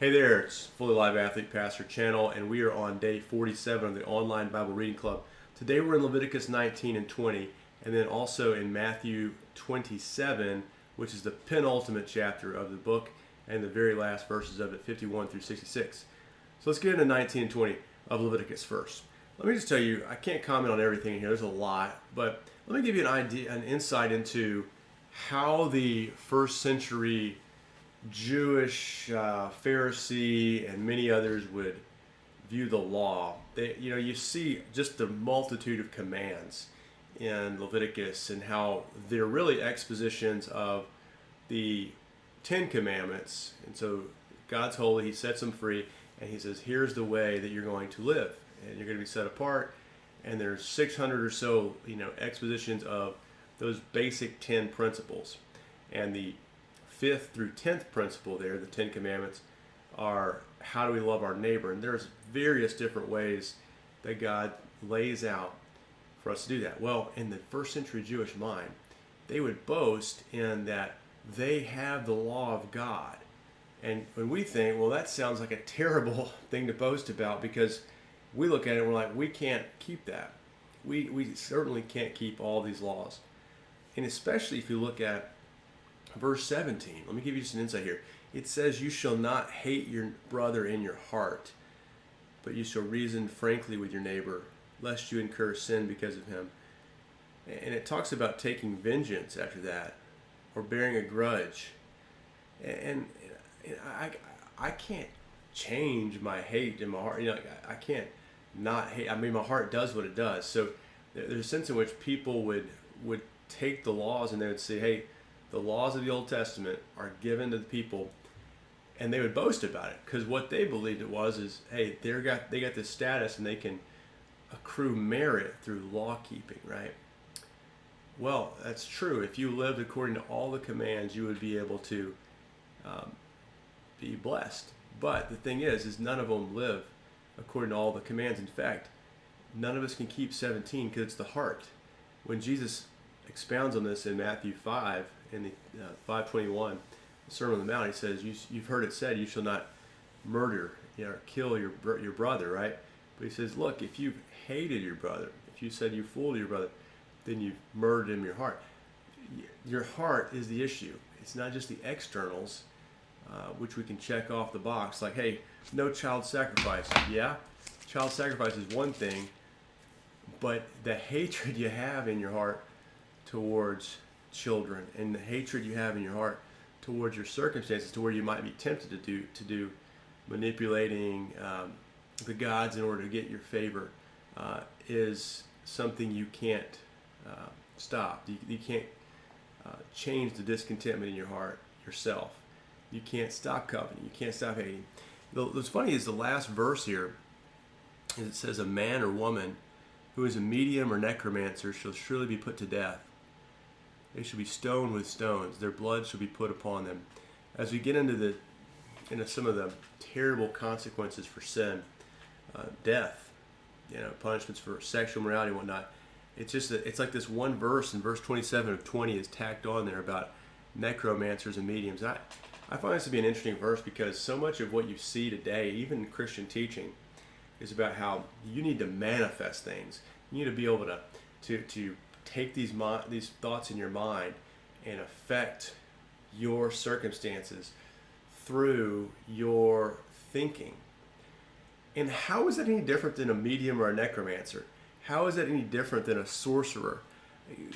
Hey there, it's Fully Live Athlete Pastor Channel, and we are on day 47 of the online Bible Reading Club. Today we're in Leviticus 19 and 20, and then also in Matthew 27, which is the penultimate chapter of the book, and the very last verses of it, 51 through 66. So let's get into 19 and 20 of Leviticus first. Let me just tell you, I can't comment on everything here, there's a lot, but let me give you an idea, an insight into how the first century Jewish uh, Pharisee and many others would view the law. They, you know, you see just the multitude of commands in Leviticus and how they're really expositions of the Ten Commandments. And so God's holy, He sets them free, and He says, "Here's the way that you're going to live, and you're going to be set apart." And there's 600 or so, you know, expositions of those basic ten principles, and the fifth through tenth principle there, the Ten Commandments, are how do we love our neighbor? And there's various different ways that God lays out for us to do that. Well, in the first century Jewish mind, they would boast in that they have the law of God. And when we think, well, that sounds like a terrible thing to boast about because we look at it and we're like, we can't keep that. We, we certainly can't keep all these laws. And especially if you look at verse 17. Let me give you some insight here. It says, You shall not hate your brother in your heart, but you shall reason frankly with your neighbor, lest you incur sin because of him. And it talks about taking vengeance after that, or bearing a grudge. And I, I can't change my hate in my heart. You know, I can't not hate. I mean, my heart does what it does. So there's a sense in which people would would take the laws and they would say, "Hey, the laws of the Old Testament are given to the people, and they would boast about it because what they believed it was is, hey, they got they got this status and they can accrue merit through law keeping, right? Well, that's true. If you lived according to all the commands, you would be able to um, be blessed. But the thing is, is none of them live according to all the commands. In fact, none of us can keep 17 because it's the heart. When Jesus expounds on this in Matthew 5, in the uh, 521 Sermon on the Mount, he says, you, "You've heard it said, you shall not murder, you know, or kill your your brother." Right? But he says, "Look, if you've hated your brother, if you said you fooled your brother, then you've murdered him in your heart. Your heart is the issue. It's not just the externals, uh, which we can check off the box, like, hey, no child sacrifice. Yeah, child sacrifice is one thing, but the hatred you have in your heart towards children and the hatred you have in your heart towards your circumstances to where you might be tempted to do to do manipulating um, the gods in order to get your favor uh, is something you can't uh, stop. You, you can't uh, change the discontentment in your heart yourself. You can't stop coveting. You can't stop hating. What's funny is the last verse here. It says, "A man or woman who is a medium or necromancer shall surely be put to death." They should be stoned with stones. Their blood should be put upon them. As we get into the into some of the terrible consequences for sin, uh, death, you know, punishments for sexual morality and whatnot. It's just a, it's like this one verse in verse 27 of 20 is tacked on there about necromancers and mediums. I I find this to be an interesting verse because so much of what you see today, even Christian teaching, is about how you need to manifest things. You need to be able to to to take these these thoughts in your mind and affect your circumstances through your thinking. And how is that any different than a medium or a necromancer? How is that any different than a sorcerer?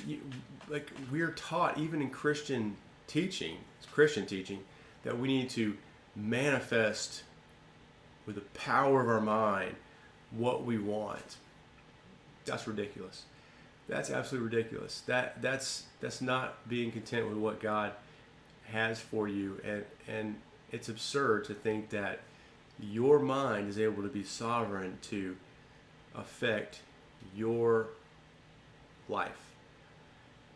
You, like we're taught even in Christian teaching, Christian teaching, that we need to manifest with the power of our mind what we want. That's ridiculous. That's absolutely ridiculous. That that's that's not being content with what God has for you, and and it's absurd to think that your mind is able to be sovereign to affect your life.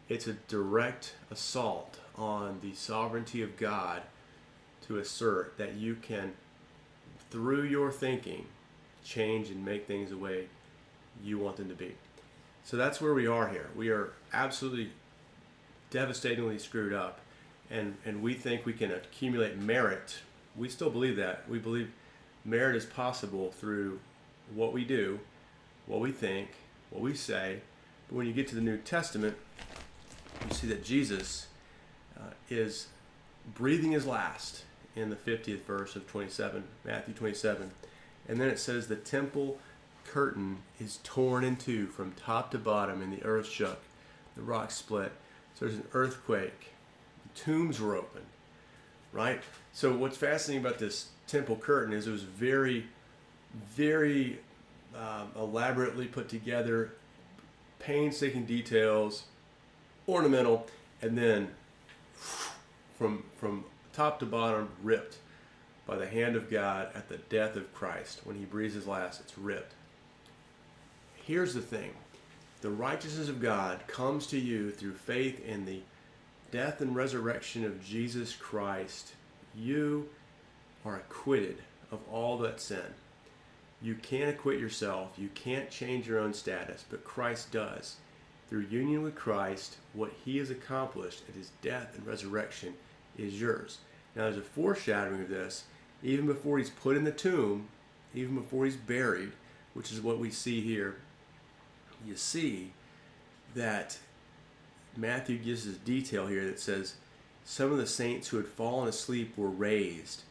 It's a direct assault on the sovereignty of God to assert that you can, through your thinking, change and make things the way you want them to be. So that's where we are here. We are absolutely devastatingly screwed up, and and we think we can accumulate merit we still believe that. We believe merit is possible through what we do, what we think, what we say. But when you get to the New Testament, you see that Jesus uh, is breathing his last in the 50th verse of 27, Matthew 27. And then it says the temple curtain is torn in two from top to bottom, and the earth shook, the rocks split. So there's an earthquake. The tombs were opened, right? So what's fascinating about this temple curtain is it was very, very um, elaborately put together, painstaking details, ornamental, and then from from top to bottom ripped by the hand of God at the death of Christ. When he breathes his last, it's ripped. Here's the thing the righteousness of God comes to you through faith in the death and resurrection of Jesus Christ. You are acquitted of all that sin. You can't acquit yourself. You can't change your own status, but Christ does. Through union with Christ, what he has accomplished at his death and resurrection is yours. Now, there's a foreshadowing of this even before he's put in the tomb, even before he's buried, which is what we see here. You see that Matthew gives this detail here that says some of the saints who had fallen asleep were raised,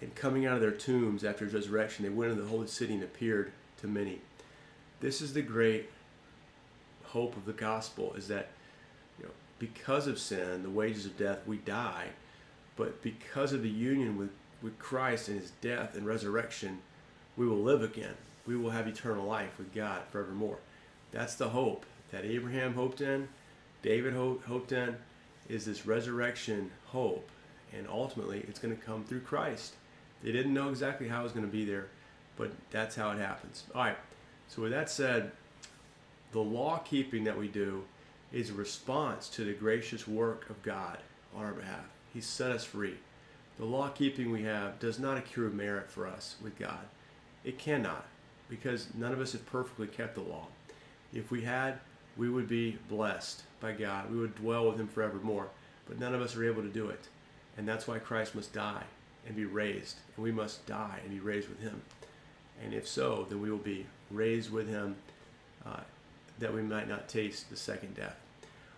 and coming out of their tombs after his resurrection, they went into the holy city and appeared to many. This is the great hope of the gospel: is that you know, because of sin, the wages of death, we die but because of the union with, with Christ and his death and resurrection, we will live again. We will have eternal life with God forevermore. That's the hope that Abraham hoped in, David hoped in, is this resurrection hope. And ultimately, it's going to come through Christ. They didn't know exactly how it was going to be there, but that's how it happens. All right, so with that said, the law keeping that we do is a response to the gracious work of God on our behalf. He set us free. The law keeping we have does not accrue merit for us with God. It cannot, because none of us have perfectly kept the law. If we had, we would be blessed by God. We would dwell with Him forevermore. But none of us are able to do it. And that's why Christ must die and be raised. And we must die and be raised with Him. And if so, then we will be raised with Him uh, that we might not taste the second death.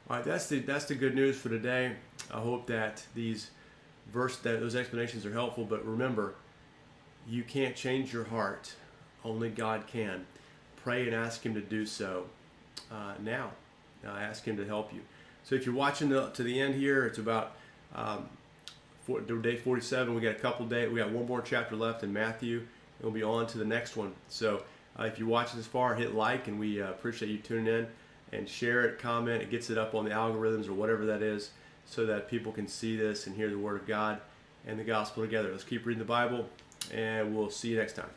All right, that's the that's the good news for today. I hope that these verse that those explanations are helpful. But remember, you can't change your heart; only God can. Pray and ask Him to do so uh, now. Ask Him to help you. So if you're watching the, to the end here, it's about um, for, day 47. We got a couple days. We got one more chapter left in Matthew. And we'll be on to the next one. So uh, if you're watching this far, hit like, and we uh, appreciate you tuning in and share it, comment. It gets it up on the algorithms or whatever that is so that people can see this and hear the Word of God and the gospel together. Let's keep reading the Bible, and we'll see you next time.